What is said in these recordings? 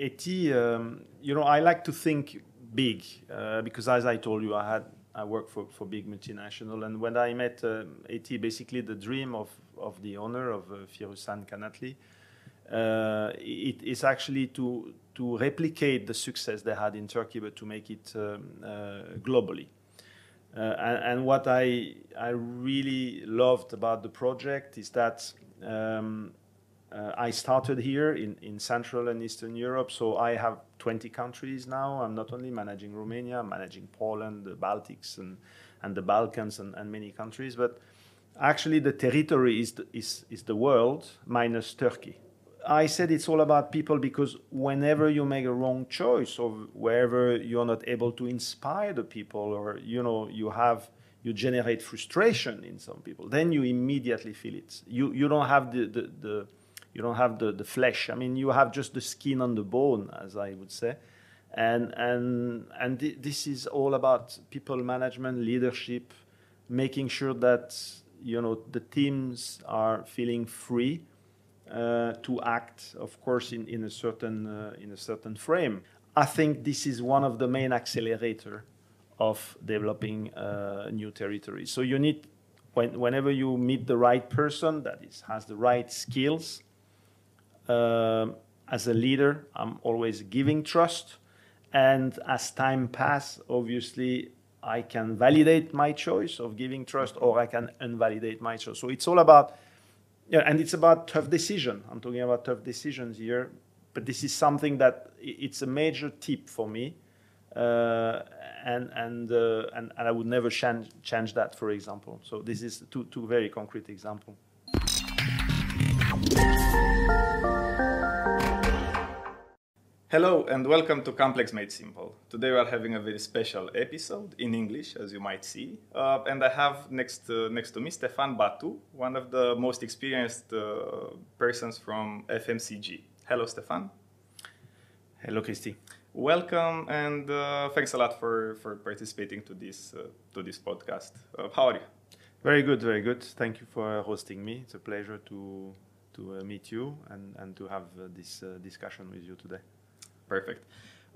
ETI, um, you know, I like to think big uh, because, as I told you, I had I worked for, for big multinational, and when I met uh, ETI, basically the dream of, of the owner of uh, Firuzan Kanatli, uh, it is actually to to replicate the success they had in Turkey, but to make it um, uh, globally. Uh, and, and, what I I really loved about the project is that um, uh, I started here in, in Central and Eastern Europe, so I have 20 countries now. I'm not only managing Romania, I'm managing Poland, the Baltics, and, and the Balkans, and, and many countries. But actually, the territory is the, is, is the world minus Turkey. I said it's all about people because whenever you make a wrong choice or wherever you're not able to inspire the people or you know you have you generate frustration in some people then you immediately feel it you you don't have the the, the you don't have the, the flesh. I mean, you have just the skin on the bone, as I would say. And, and, and th- this is all about people management, leadership, making sure that you know the teams are feeling free uh, to act, of course, in, in a certain uh, in a certain frame. I think this is one of the main accelerator of developing uh, new territories. So you need, when, whenever you meet the right person that is, has the right skills, um, as a leader, I'm always giving trust. And as time passes, obviously, I can validate my choice of giving trust or I can invalidate my choice. So it's all about, yeah, and it's about tough decision. I'm talking about tough decisions here, but this is something that it's a major tip for me. Uh, and and, uh, and and I would never change change that, for example. So this is two two very concrete examples. Hello and welcome to Complex Made Simple. Today we are having a very special episode in English, as you might see, uh, and I have next uh, next to me Stefan Batu, one of the most experienced uh, persons from FMCG. Hello, Stefan. Hello, Christy. Welcome and uh, thanks a lot for, for participating to this uh, to this podcast. Uh, how are you? Very good, very good. Thank you for hosting me. It's a pleasure to to meet you and, and to have this discussion with you today. Perfect.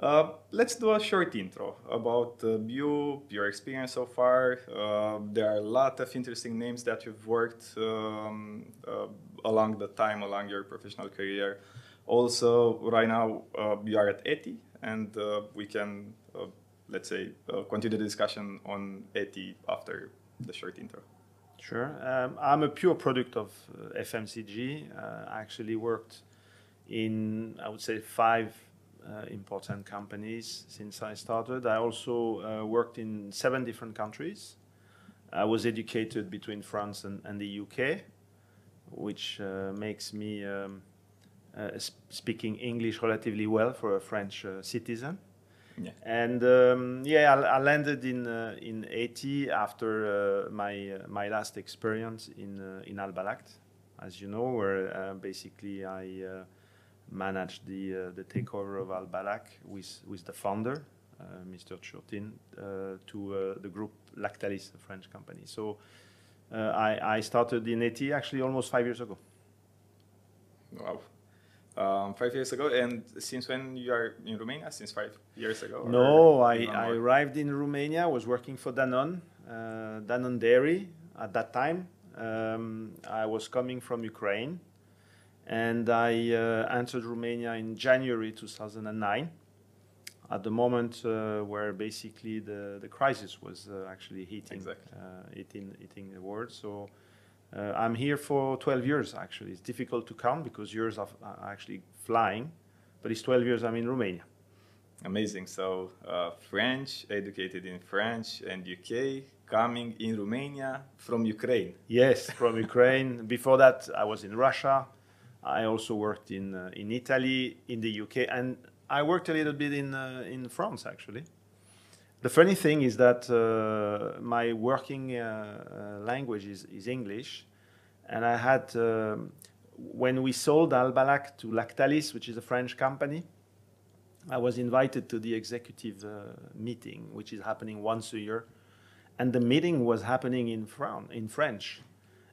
Uh, let's do a short intro about uh, you, your experience so far. Uh, there are a lot of interesting names that you've worked um, uh, along the time, along your professional career. Also, right now uh, you are at ETI, and uh, we can, let's say, continue the discussion on ETI after the short intro. Sure. Um, I'm a pure product of FMCG. I actually worked in, I would say, five important companies since I started. I also uh, worked in seven different countries. I was educated between France and, and the UK, which uh, makes me um, speaking English relatively well for a French citizen. Yeah. And um, yeah, I, I, landed in uh, in ETI after uh, my uh, my last experience in in Albalact, as you know, where basically I managed the uh, the takeover of Albalact with with the founder, uh, Mr. Ciurtin, uh, to the group Lactalis, a French company. So I, I started in ETI actually almost five years ago. Wow. Um, five years ago. And since when you are in Romania? Since five years ago? No, I, I arrived in Romania. I was working for Danone, uh, Danone Dairy at that time. Um, I was coming from Ukraine and I uh, entered Romania in January 2009 at the moment uh, where basically the, the crisis was uh, actually hitting, exactly. Uh, hitting, hitting the world. So uh, I'm here for 12 years actually. It's difficult to count because years are actually flying, but it's 12 years I'm in Romania. Amazing. So uh, French, educated in French and UK, coming in Romania from Ukraine. Yes, from Ukraine. Before that, I was in Russia. I also worked in uh, in Italy, in the UK, and I worked a little bit in uh, in France actually. The funny thing is that uh, my working uh, uh, language is, is English, and I had um, when we sold Albalact to Lactalis, which is a French company. I was invited to the executive uh, meeting, which is happening once a year, and the meeting was happening in, Fran- in French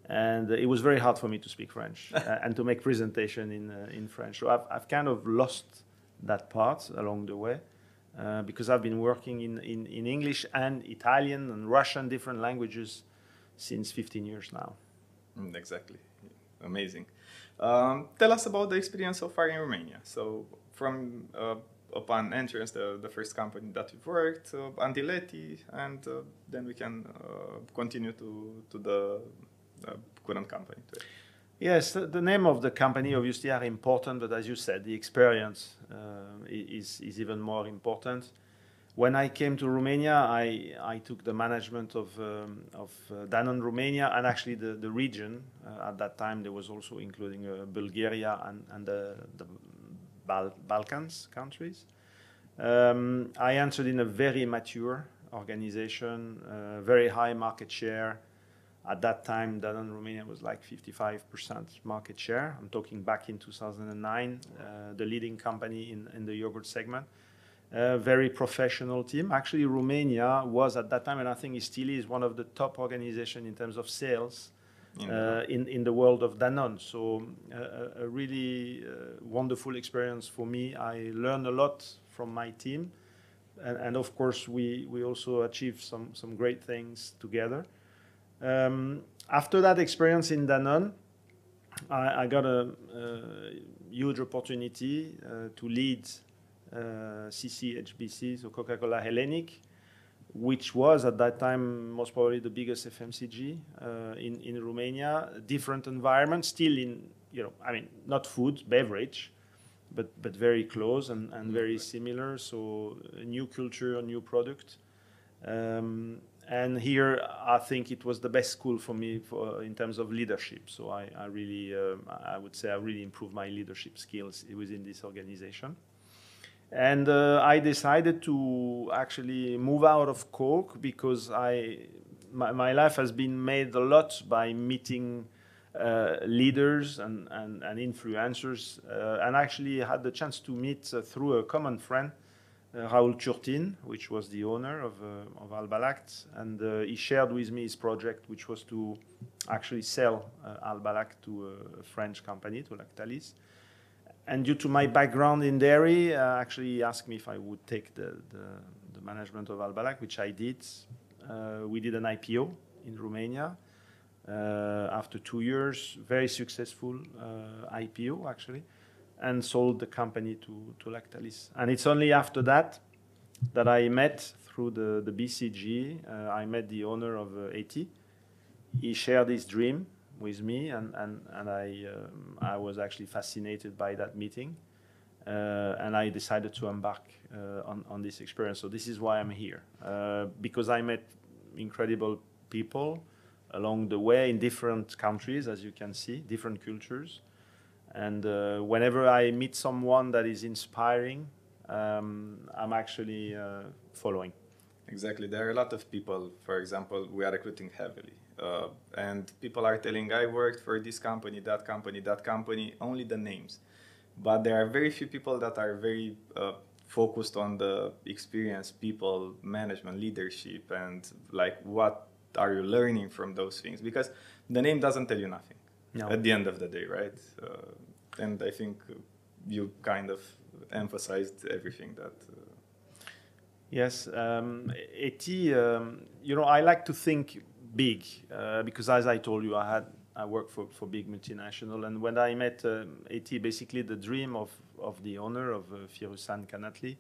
and it was very hard for me to speak French uh, and to make presentation in uh, in French. So I've I've kind of lost that part along the way. Uh, because I've been working in, in, in English and Italian and Russian, different languages, since 15 years now. Mm, exactly. Amazing. Um, tell us about the experience so far in Romania. So, from uh, upon entrance, the, the first company that you've worked, uh, until ETI, and uh, then we can uh, continue to, to the current company. Yes, the name of the company obviously are important, but as you said, the experience uh, is, is even more important. When I came to Romania, I, I took the management of, um, of uh, Danone Romania and actually the, the region. Uh, at that time, there was also including uh, Bulgaria and, and the, the Bal- Balkans countries. Um, I entered in a very mature organization, uh, very high market share. At that time, Danone Romania was like 55% market share. I'm talking back in 2009, uh, the leading company in, in the yogurt segment. A very professional team. Actually, Romania was at that time, and I think it still is one of the top organization in terms of sales uh, in, in the world of Danone. So uh, a really uh, wonderful experience for me. I learned a lot from my team. And, and of course, we, we also achieved some, some great things together. Um, after that experience in Danone, I, I got a, a, huge opportunity uh, to lead uh, CCHBC, so Coca-Cola Hellenic, which was at that time most probably the biggest FMCG uh, in in Romania. Different environment, still in you know, I mean, not food, beverage, but but very close and, and very similar. So a new culture, a new product. Um, and here I think it was the best school for me for, in terms of leadership. So I, I really, um, I would say I really improved my leadership skills within this organization. And uh, I decided to actually move out of Coke because I, my, my life has been made a lot by meeting uh, leaders and, and, and influencers. Uh, and actually had the chance to meet uh, through a common friend uh, Raul Ciurtin, which was the owner of, uh, of Albalact, and uh, he shared with me his project, which was to actually sell uh, Albalact to a French company, to Lactalis. And due to my background in dairy, uh, actually he asked me if I would take the, the, the management of Albalact, which I did. Uh, we did an IPO in Romania. after two years, very successful IPO actually and sold the company to, to Lactalis. And it's only after that that I met through the, the BCG, uh, I met the owner of uh, ETI. He shared his dream with me, and, and, and I, um, I was actually fascinated by that meeting. Uh, and I decided to embark uh, on, on this experience. So this is why I'm here, uh, because I met incredible people along the way in different countries, as you can see, different cultures. And uh, whenever I meet someone that is inspiring, um, I'm actually uh, following. Exactly. There are a lot of people, for example, we are recruiting heavily. Uh, and people are telling, I worked for this company, that company, that company, only the names. But there are very few people that are very uh, focused on the experience, people, management, leadership, and like what are you learning from those things? Because the name doesn't tell you nothing no. at the end of the day, right? Uh, and I think you kind of emphasized everything that. Uh, yes, um. Um, you know, I like to think big uh, because, as I told you, I had I worked for, for big multinational, and when I met um, basically the dream of, of the owner of uh, Firuzan Kanatli,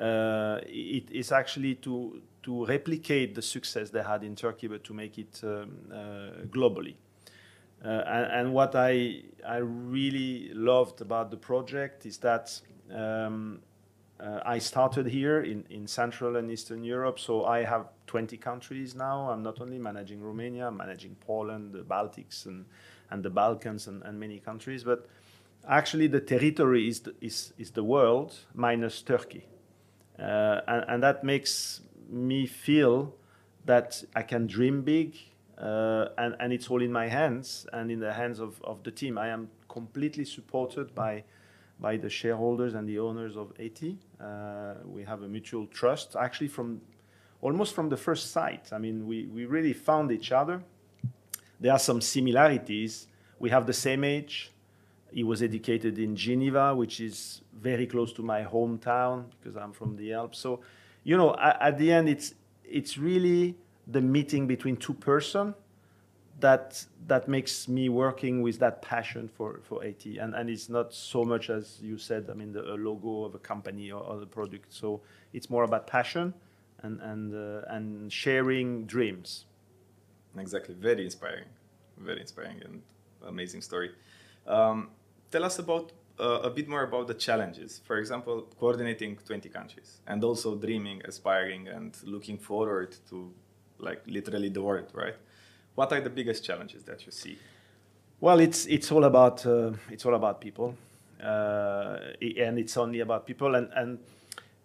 uh, it is actually to to replicate the success they had in Turkey, but to make it um, uh, globally. Uh, and, and, what I, I really loved about the project is that um, uh, I started here in, in Central and Eastern Europe, so I have 20 countries now. I'm not only managing Romania, I'm managing Poland, the Baltics, and, and the Balkans, and, and many countries. But actually, the territory is the, is, is the world minus Turkey. Uh, and, and that makes me feel that I can dream big, uh, and, and it's all in my hands and in the hands of, of the team. I am completely supported by, by the shareholders and the owners of ETI. Uh, we have a mutual trust, actually, from almost from the first sight. I mean, we, we really found each other. There are some similarities. We have the same age. he was educated in Geneva, which is very close to my hometown because I'm from the Alps. So, you know, at, at the end, it's it's really the meeting between two person that that makes me working with that passion for, for ETI. And, and it's not so much as you said, I mean, the logo of a company or, or the product. So it's more about passion and, and, uh, and sharing dreams. Exactly. Very inspiring. Very inspiring and amazing story. Um, tell us about uh, a bit more about the challenges. For example, coordinating 20 countries and also dreaming, aspiring, and looking forward to like literally the world, right? What are the biggest challenges that you see? Well, it's it's all about uh, it's all about people, uh, and it's only about people. And and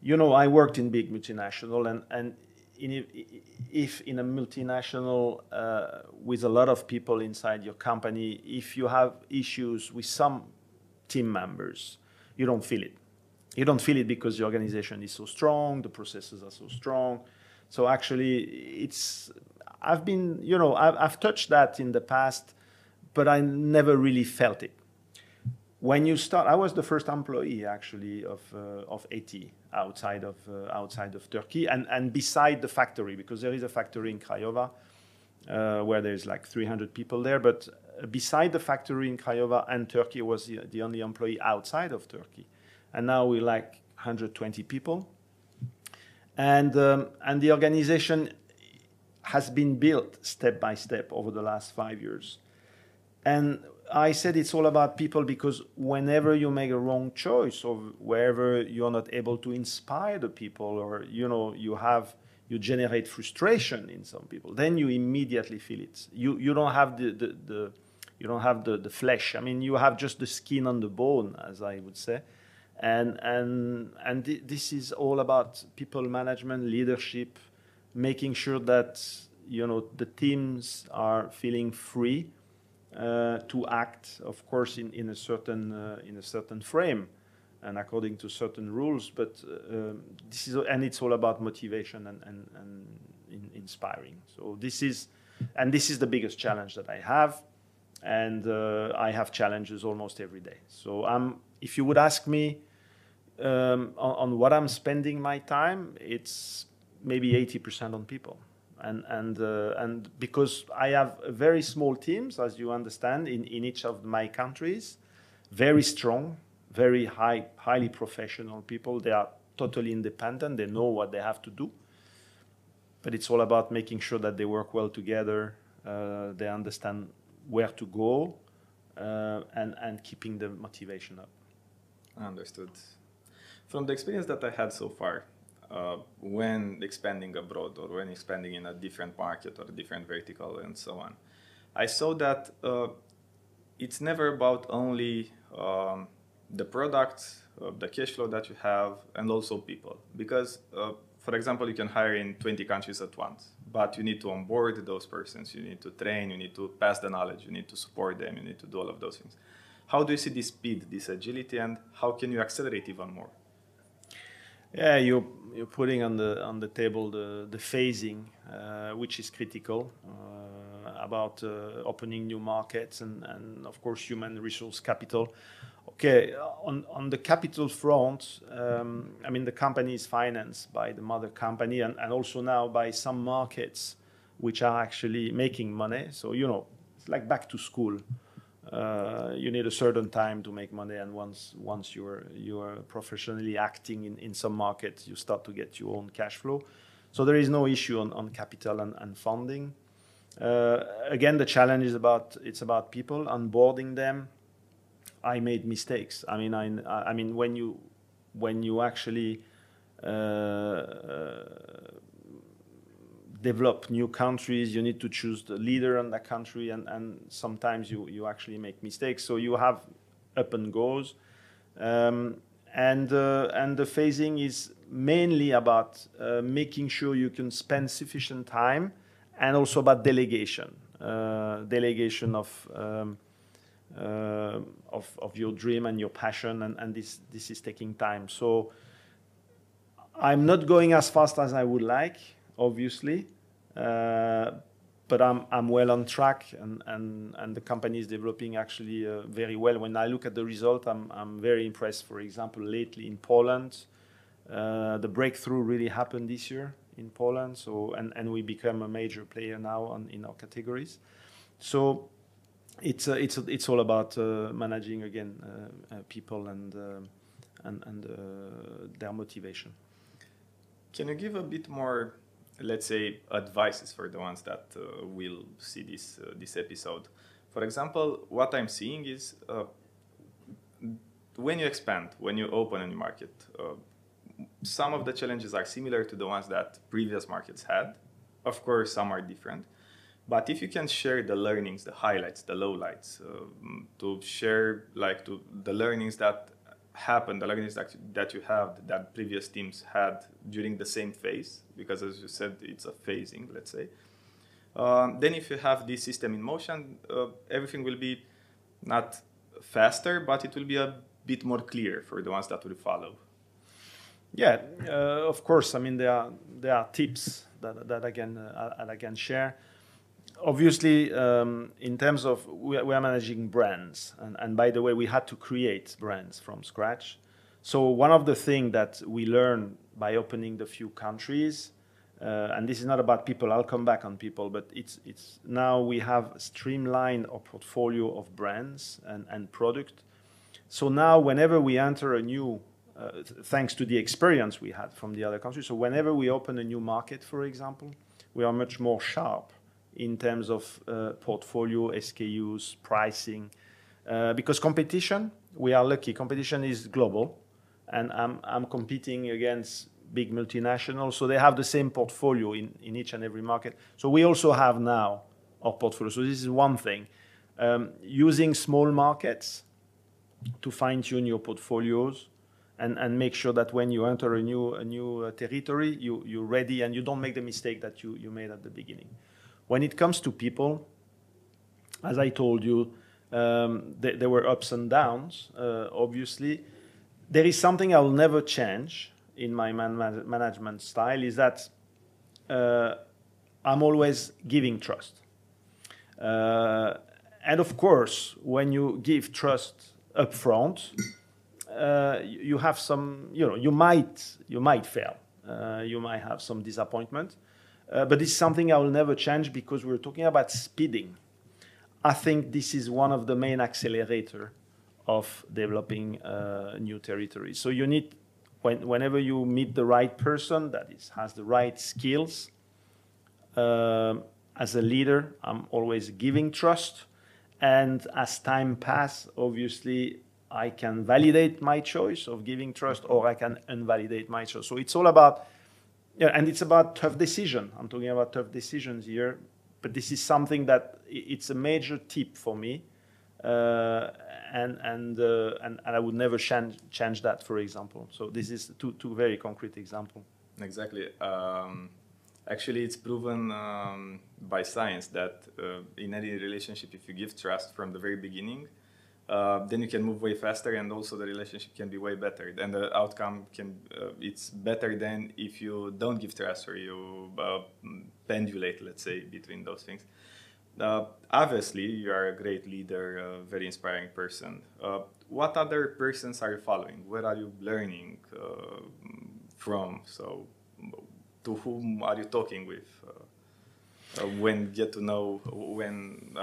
you know, I worked in big multinational, and and in, if in a multinational uh, with a lot of people inside your company, if you have issues with some team members, you don't feel it. You don't feel it because the organization is so strong, the processes are so strong. So actually, it's I've been, you know, I've, I've touched that in the past, but I never really felt it. When you start, I was the first employee actually of, uh, of ETI outside of, uh, outside of Turkey and, and beside the factory, because there is a factory in Craiova uh, where there's like 300 people there. But beside the factory in Craiova and Turkey was the, the only employee outside of Turkey. And now we're like 120 people. And, um, and the organization has been built step by step over the last five years. And I said it's all about people because whenever you make a wrong choice or wherever you're not able to inspire the people or you know you have you generate frustration in some people, then you immediately feel it. You you don't have the, the, the you don't have the, the flesh. I mean you have just the skin on the bone, as I would say. And and and th- this is all about people management, leadership, making sure that you know the teams are feeling free uh, to act, of course, in, in a certain uh, in a certain frame and according to certain rules. But uh, um, this is and it's all about motivation and and, and in, inspiring. So this is and this is the biggest challenge that I have, and uh, I have challenges almost every day. So I'm if you would ask me. Um, on, on what I'm spending my time, it's maybe 80% on people. And, and, uh, and because I have very small teams, as you understand, in, in each of my countries, very strong, very high, highly professional people. They are totally independent. They know what they have to do. But it's all about making sure that they work well together. Uh, they understand where to go, uh, and and keeping the motivation up. Understood. From the experience that I had so far, uh, when expanding abroad or when expanding in a different market or a different vertical and so on. I saw that uh, it's never about only um, the product, uh, the cash flow that you have, and also people. Because, uh, for example, you can hire in 20 countries at once, but you need to onboard those persons, you need to train, you need to pass the knowledge, you need to support them, you need to do all of those things. How do you see this speed, this agility, and how can you accelerate even more? Yeah, you're you're putting on the on the table the the phasing, uh, which is critical uh, about uh, opening new markets and and of course human resource capital. Okay, on on the capital front, um, I mean the company is financed by the mother company and, and also now by some markets which are actually making money. So you know it's like back to school uh, you need a certain time to make money and once once you're you're professionally acting in, in some markets you start to get your own cash flow. So there is no issue on, on capital and, and funding. Uh, again the challenge is about it's about people onboarding them. I made mistakes. I mean i, I mean when you when you actually uh, uh develop new countries, you need to choose the leader in that country, and, and sometimes you, you actually make mistakes. So you have up and goes. Um, and, uh, and the phasing is mainly about uh, making sure you can spend sufficient time and also about delegation. Uh, delegation of, um, uh, of, of your dream and your passion, and, and this, this is taking time. So I'm not going as fast as I would like, obviously, uh, but I'm I'm well on track, and and and the company is developing actually uh, very well. When I look at the result, I'm I'm very impressed. For example, lately in Poland, uh, the breakthrough really happened this year in Poland. So and and we become a major player now on in our categories. So it's uh, it's it's all about uh, managing again uh, people and and and their motivation. Can you give a bit more let's say advices for the ones that uh, will see this uh, this episode. For example, what I'm seeing is uh, when you expand, when you open a new market, uh, some of the challenges are similar to the ones that previous markets had. Of course, some are different. But if you can share the learnings, the highlights, the lowlights, um, to share like to the learnings that happened, the learnings that, that you have that previous teams had during the same phase, because as you said, it's a phasing, let's say. Um, then if you have this system in motion, uh, everything will be not faster, but it will be a bit more clear for the ones that will follow. Yeah, uh, of course. I mean, there are there are tips that, that I can uh, I can share obviously, um, in terms of we are, we are managing brands, and, and, by the way, we had to create brands from scratch. So one of the things that we learned by opening the few countries, uh, and this is not about people. I'll come back on people, but it's it's now we have streamlined our portfolio of brands and and product. So now, whenever we enter a new uh, thanks to the experience we had from the other countries. So whenever we open a new market, for example, we are much more sharp in terms of uh, portfolio, SKUs, pricing. Uh, because competition, we are lucky. Competition is global, and I'm, I'm competing against big multinationals, so they have the same portfolio in, each and every market. So we also have now our portfolio. So this is one thing. Um, using small markets to fine tune your portfolios and, make sure that when you enter a new, a new uh, territory, you, you're ready and you don't make the mistake that you made at the beginning. When it comes to people, as I told you, um, th- there were ups and downs, uh, obviously. There is something I will never change in my man- management style is that uh, I'm always giving trust. Uh, and of course, when you give trust upfront, uh, you have some, you know, you might, you might fail. Uh, you might have some disappointment. Uh, but it's something I will never change because we're talking about speeding. I think this is one of the main accelerator of developing uh, new territories. So you need, when, whenever you meet the right person that is, has the right skills, uh, as a leader, I'm always giving trust. And as time passes, obviously, I can validate my choice of giving trust or I can invalidate my choice. So it's all about yeah, and it's about tough decision. I'm talking about tough decisions here, but this is something that it's a major tip for me, uh, and and, uh, and and I would never change change that, for example. So this is two two very concrete example. Exactly. Um, actually, it's proven um, by science that uh, in any relationship, if you give trust from the very beginning, uh, then you can move way faster and also the relationship can be way better. And the outcome can uh, it's better than if you don't give trust or you uh, pendulate let's say between those things. Uh, obviously you are a great leader a very inspiring person. Uh, what other persons are you following? Where are you learning from? So to whom are you talking with? When get to know when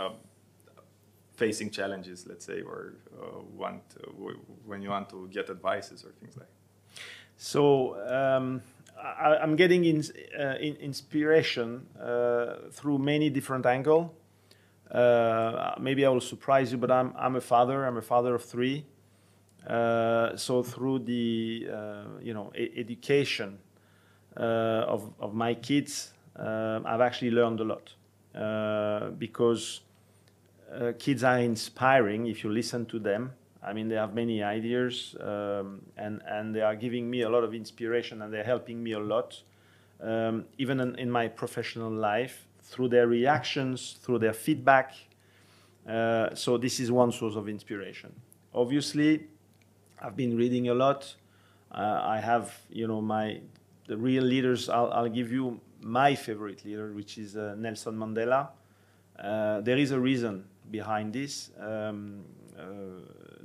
facing challenges, let's say, or uh, want when you want to get advices or things like. So um, I, am getting in, uh, in inspiration uh, through many different angles. Uh, maybe I will surprise you, but I'm I'm a father. I'm a father of three. Uh, so through the you know e- education of of my kids, I've actually learned a lot because uh, kids are inspiring if you listen to them. I mean, they have many ideas, um, and and they are giving me a lot of inspiration, and they're helping me a lot, um, even in, in, my professional life through their reactions, through their feedback. Uh, so this is one source of inspiration. Obviously, I've been reading a lot. Uh, I have, you know, my the real leaders. I'll, I'll, give you my favorite leader, which is uh, Nelson Mandela Uh, there is a reason behind this. Um, uh,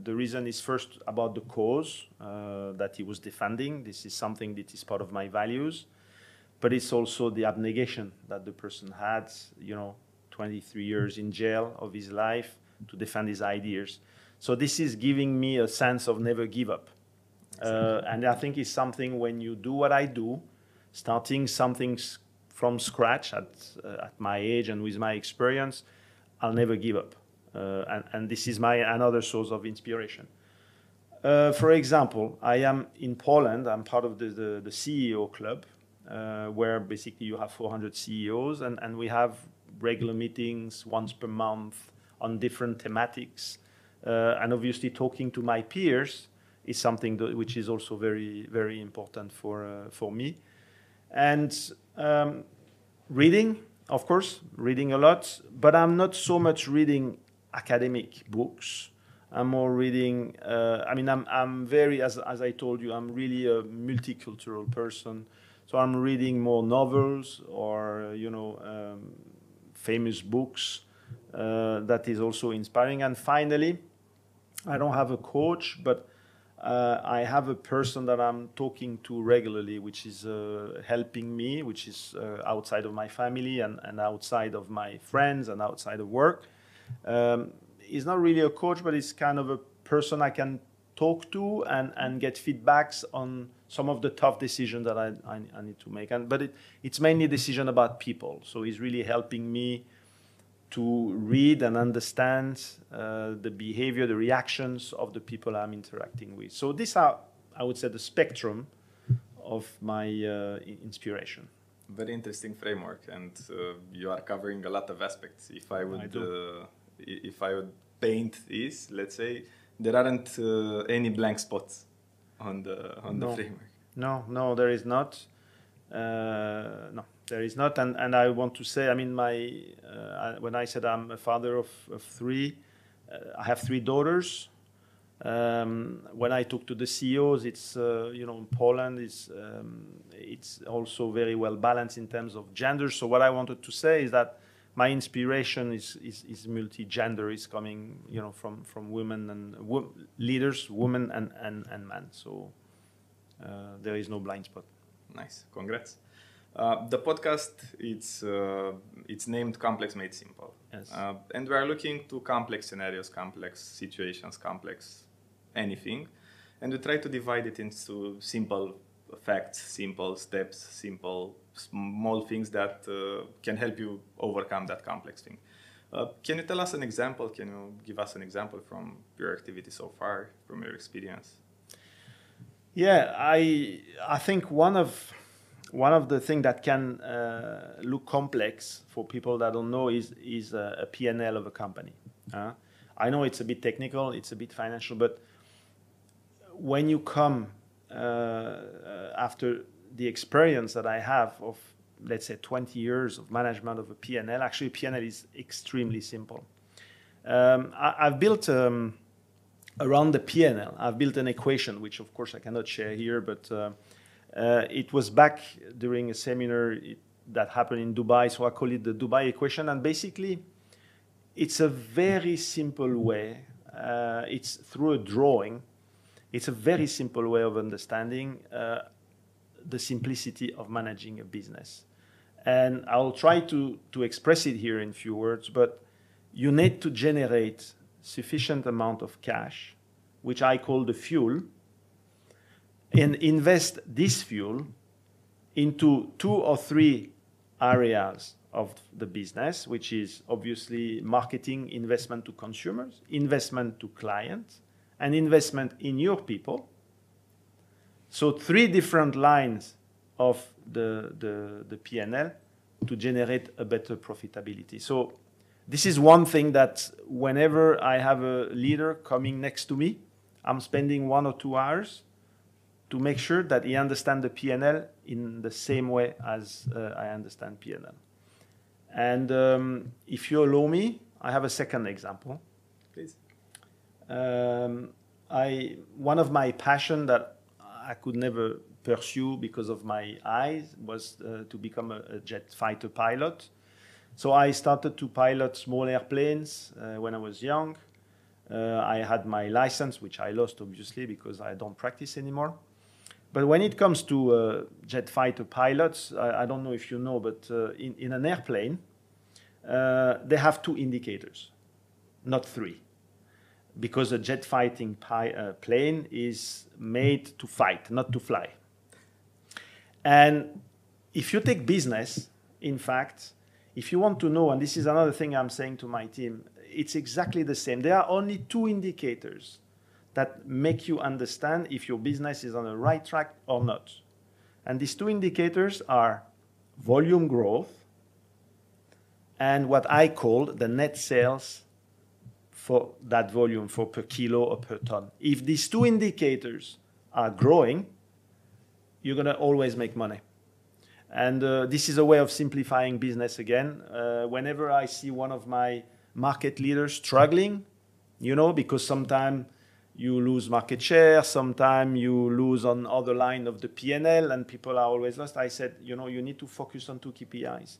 the reason is first about the cause uh, that he was defending. This is something that is part of my values, but it's also the abnegation that the person had. You know, 23 years in jail of his life to defend his ideas. So this is giving me a sense of never give up. Uh, and I think it's something when you do what I do, starting something from scratch at, uh, at my age and with my experience, I'll never give up. Uh, and, and, this is my another source of inspiration. Uh, for example, I am in Poland. I'm part of the, the, the CEO club, uh, where basically you have 400 CEOs, and, and we have regular meetings once per month on different thematics. Uh, and obviously, talking to my peers is something that, which is also very, very important for, uh, for me. And um, reading, of course, reading a lot, but I'm not so much reading academic books. I'm more reading. Uh, I mean, I'm I'm very as as I told you, I'm really a multicultural person. So I'm reading more novels or you know um, famous books uh, that is also inspiring. And finally, I don't have a coach, but uh, I have a person that I'm talking to regularly, which is uh, helping me, which is uh, outside of my family and, and outside of my friends and outside of work. Um, he's not really a coach, but he's kind of a person I can talk to and, and get feedbacks on some of the tough decisions that I, I, I need to make. And, but it, it's mainly a decision about people. So he's really helping me to read and understand uh, the behavior, the reactions of the people I'm interacting with. So these are, I would say, the spectrum of my uh, inspiration. Very interesting framework, and uh, you are covering a lot of aspects. If I would, I uh, if I would paint this, let's say, there aren't uh, any blank spots on the on no. the framework. No, no, there is not. No, there is not. And, and I want to say, I mean, my uh, when I said I'm a father of, of three, uh, I have three daughters. Um, when I talk to the CEOs, it's uh, you know Poland is um, it's also very well balanced in terms of gender. So what I wanted to say is that my inspiration is is, is multi-gender. is coming you know from from women and wo- leaders, women and and and men. So uh, there is no blind spot. Nice, congrats. Uh, the podcast it's uh, it's named Complex Made Simple. Yes. Uh, and we are looking to complex scenarios, complex situations, complex anything, and we try to divide it into simple facts, simple steps, simple small things that uh, can help you overcome that complex thing. Uh, can you tell us an example? Can you give us an example from your activity so far, from your experience? Yeah, I I think one of one of the things that can uh, look complex for people that don't know is is a, a P&L of a company. Uh, I know it's a bit technical, it's a bit financial, but when you come uh, uh after the experience that I have of let's say 20 years of management of a P&L, actually P&L is extremely simple. Um, I, have built um, around the P&L. I've built an equation, which of course I cannot share here, but uh, it was back during a seminar that happened in Dubai, so I call it the Dubai equation. And basically, it's a very simple way. Uh, it's through a drawing. It's a very simple way of understanding uh, the simplicity of managing a business. And I'll try to, to express it here in few words, but you need to generate sufficient amount of cash, which I call the fuel, and invest this fuel into two or three areas of the business, which is obviously marketing, investment to consumers, investment to clients, and investment in your people. So three different lines of the, the, the P&L to generate a better profitability. So this is one thing that whenever I have a leader coming next to me, I'm spending one or two hours to make sure that he understands the P&L in the same way as uh, I understand P&L. And um, if you allow me, I have a second example. Please. Um, I one of my passion that I could never pursue because of my eyes was uh, to become a, a, jet fighter pilot. So I started to pilot small airplanes uh, when I was young. Uh, I had my license, which I lost obviously because I don't practice anymore. But when it comes to uh, jet fighter pilots, I, I, don't know if you know, but uh, in, in an airplane, uh, they have two indicators, not three, because a jet fighting pi- uh, plane is made to fight, not to fly. And if you take business, in fact, if you want to know, and this is another thing I'm saying to my team, it's exactly the same. There are only two indicators that make you understand if your business is on the right track or not. And these two indicators are volume growth and what I call the net sales for that volume for per kilo or per ton. If these two indicators are growing, you're going to always make money. And uh, this is a way of simplifying business again. Uh, whenever I see one of my market leaders struggling, you know, because sometimes you lose market share, sometimes you lose on other line of the P&L, and people are always lost. I said, you know, you need to focus on two KPIs.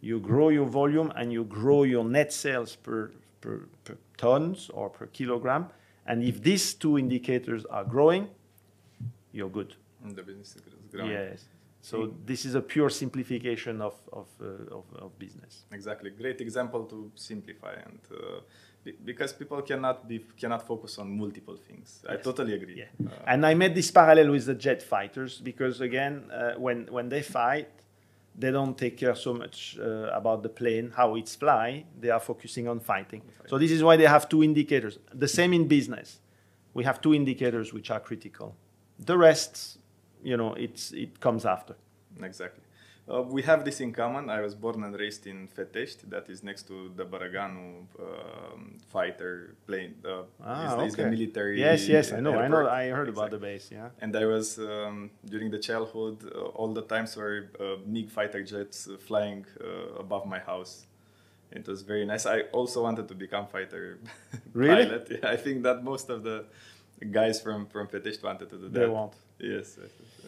You grow your volume and you grow your net sales per, per, per tons or per kilogram. And if these two indicators are growing, you're good. The business is growing. Yes. So this is a pure simplification of of, uh, of, of, business. Exactly, great example to simplify and uh, because people cannot be cannot focus on multiple things. Yes. I totally agree. Yeah. Uh, and I made this parallel with the jet fighters because again, uh, when when they fight, they don't take care so much uh, about the plane, how it's fly. They are focusing on fighting. So this is why they have two indicators. The same in business. We have two indicators which are critical. The rest you know, it's it comes after. Exactly. Uh, we have this in common. I was born and raised in Fetești, that is next to the Bărăganu um, fighter plane. Uh, ah, is, okay. the military. Yes, yes, I know, airport. I know. I heard exactly. about the base. Yeah. And I was um, during the childhood, uh, all the times were uh, MiG fighter jets uh, flying uh, above my house. It was very nice. I also wanted to become fighter really? pilot. Yeah, I think that most of the guys from from Fetești wanted to do that. They want. Yes,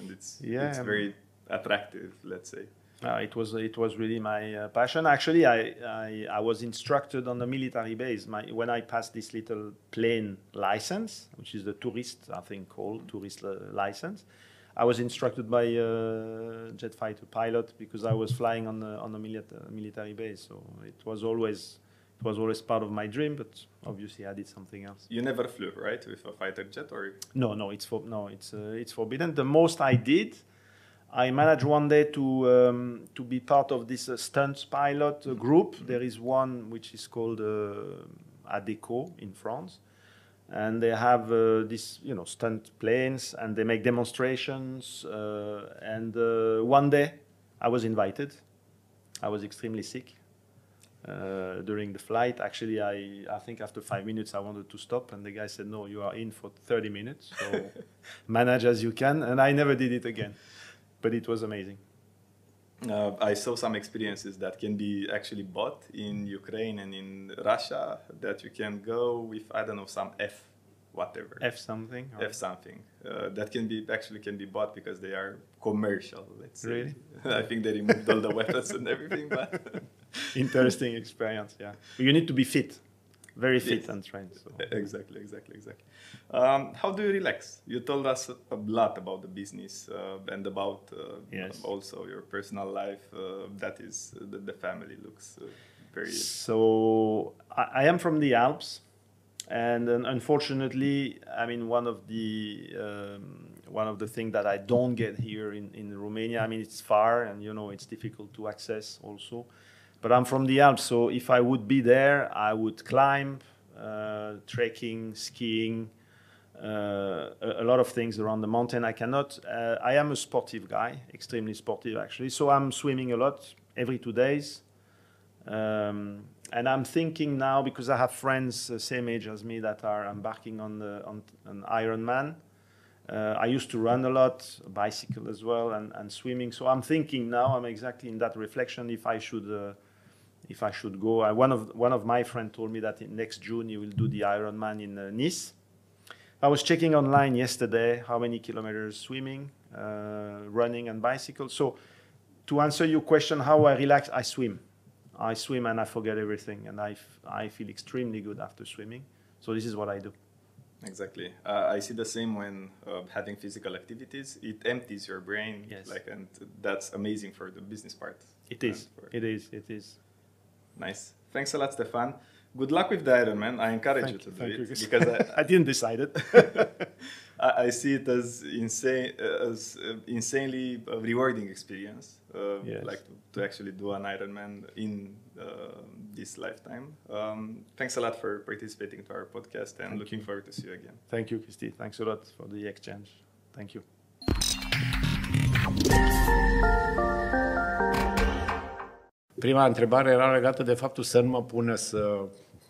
and it's yeah, it's very attractive. Let's say. Uh, it was it was really my uh, passion. Actually, I, I, I was instructed on the military base. My, when I passed this little plane license, which is the tourist I think called tourist uh, license, I was instructed by a jet fighter pilot because I was flying on the on the milita- military base. So it was always it was always part of my dream, but obviously I did something else. You never flew, right, with a fighter jet, or no? No, it's for no, it's uh, it's forbidden. The most I did, I managed one day to um, to be part of this uh, stunt pilot uh, group. Mm-hmm. There is one which is called uh, Adeco in France, and they have uh, this you know stunt planes, and they make demonstrations. Uh, and uh, one day, I was invited. I was extremely sick uh, during the flight. Actually, I, I think after five minutes I wanted to stop, and the guy said, "No, you are in for 30 minutes, so manage as you can." And I never did it again, but it was amazing. Uh, I saw some experiences that can be actually bought in Ukraine and in Russia that you can go with I don't know some F whatever F something or? F something uh, that can be actually can be bought because they are commercial. Let's say. Really? I think they removed all the weapons and everything, but interesting experience. Yeah, you need to be fit, very fit yes. and trained. So. Exactly, exactly, exactly. Um, how do you relax? You told us a lot about the business uh, and about uh, yes. also your personal life. Uh, that is, the, the, family looks uh, very. So I, I, am from the Alps, and unfortunately, I mean one of the um, one of the things that I don't get here in, in Romania. I mean it's far, and you know it's difficult to access also. But I'm from the Alps, so if I would be there, I would climb, uh, trekking, skiing, uh, a, a, lot of things around the mountain. I cannot. Uh, I am a sportive guy, extremely sportive actually. So I'm swimming a lot every two days. Um, and I'm thinking now because I have friends uh, same age as me that are embarking on the on an Ironman. Uh, I used to run a lot, bicycle as well, and, and swimming. So I'm thinking now. I'm exactly in that reflection if I should uh, if I should go. I, one of one of my friends told me that next June he will do the Ironman in uh, Nice. I was checking online yesterday how many kilometers swimming, uh, running, and bicycle. So to answer your question, how I relax, I swim. I swim and I forget everything, and I, f- I feel extremely good after swimming. So this is what I do. Exactly. Uh, I see the same when uh, having physical activities. It empties your brain. Yes. Like, and that's amazing for the business part. It is. It is. It is. Nice. Thanks a lot, Stefan. Good luck with the Ironman. I encourage you to you. do it you. Because I, I didn't decide it. I, I see it as insane, as uh, insanely uh, rewarding experience. Uh, Yes. Like to, to actually do an Ironman in uh, this lifetime. Um, thanks a lot for participating to our podcast, and Thank looking you. forward to see you again. Thank you, Christy. Thanks a lot for the exchange. Thank you. Prima întrebare era legată de faptul să nu mă pună să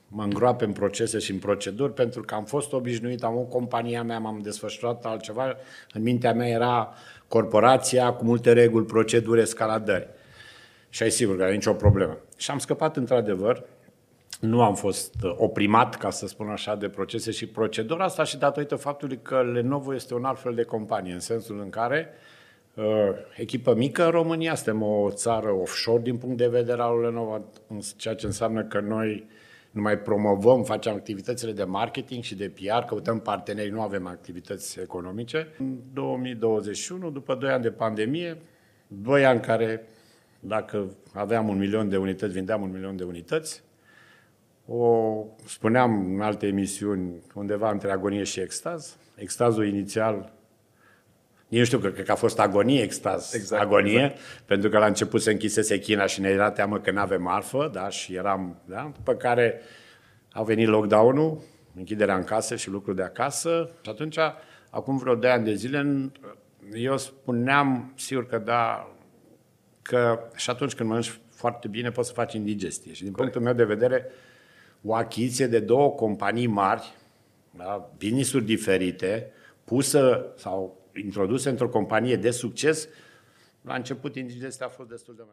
mă îngroape în procese și în proceduri, pentru că am fost obișnuit, am o compania mea, m-am desfășurat altceva, în mintea mea era corporația cu multe reguli, proceduri, escaladări. Și ai sigur că are nicio problemă. Și am scăpat într-adevăr, nu am fost uh, oprimat, ca să spun așa, de procese și proceduri. Asta și datorită faptului că Lenovo este un alt fel de companie, în sensul în care uh, echipă mică în România, suntem o țară offshore din punct de vedere al lui Lenovo, ceea ce înseamnă că noi nu mai promovăm, facem activitățile de marketing și de PR, căutăm parteneri, nu avem activități economice. În 2021, după 2 ani de pandemie, 2 ani care, dacă aveam un milion de unități, vindeam un milion de unități, o spuneam în alte emisiuni, undeva între agonie și extaz. Extazul inițial, nici nu știu, cred că a fost agonie, extaz, Exact, agonie, exact. pentru că la început se închisese China și ne era teamă că nu avem marfă, da, și eram, da, după care a venit lockdown-ul, închiderea în casă și lucruri de acasă și atunci, acum vreo 2 ani de zile, eu spuneam, sigur că da, că și atunci când mănânci foarte bine poți să faci indigestie. Și din punctul meu de vedere, o achiziție de două companii mari, da, business-uri diferite, pusă sau introdusă într-o companie de succes, la început indigestia a fost destul de mare.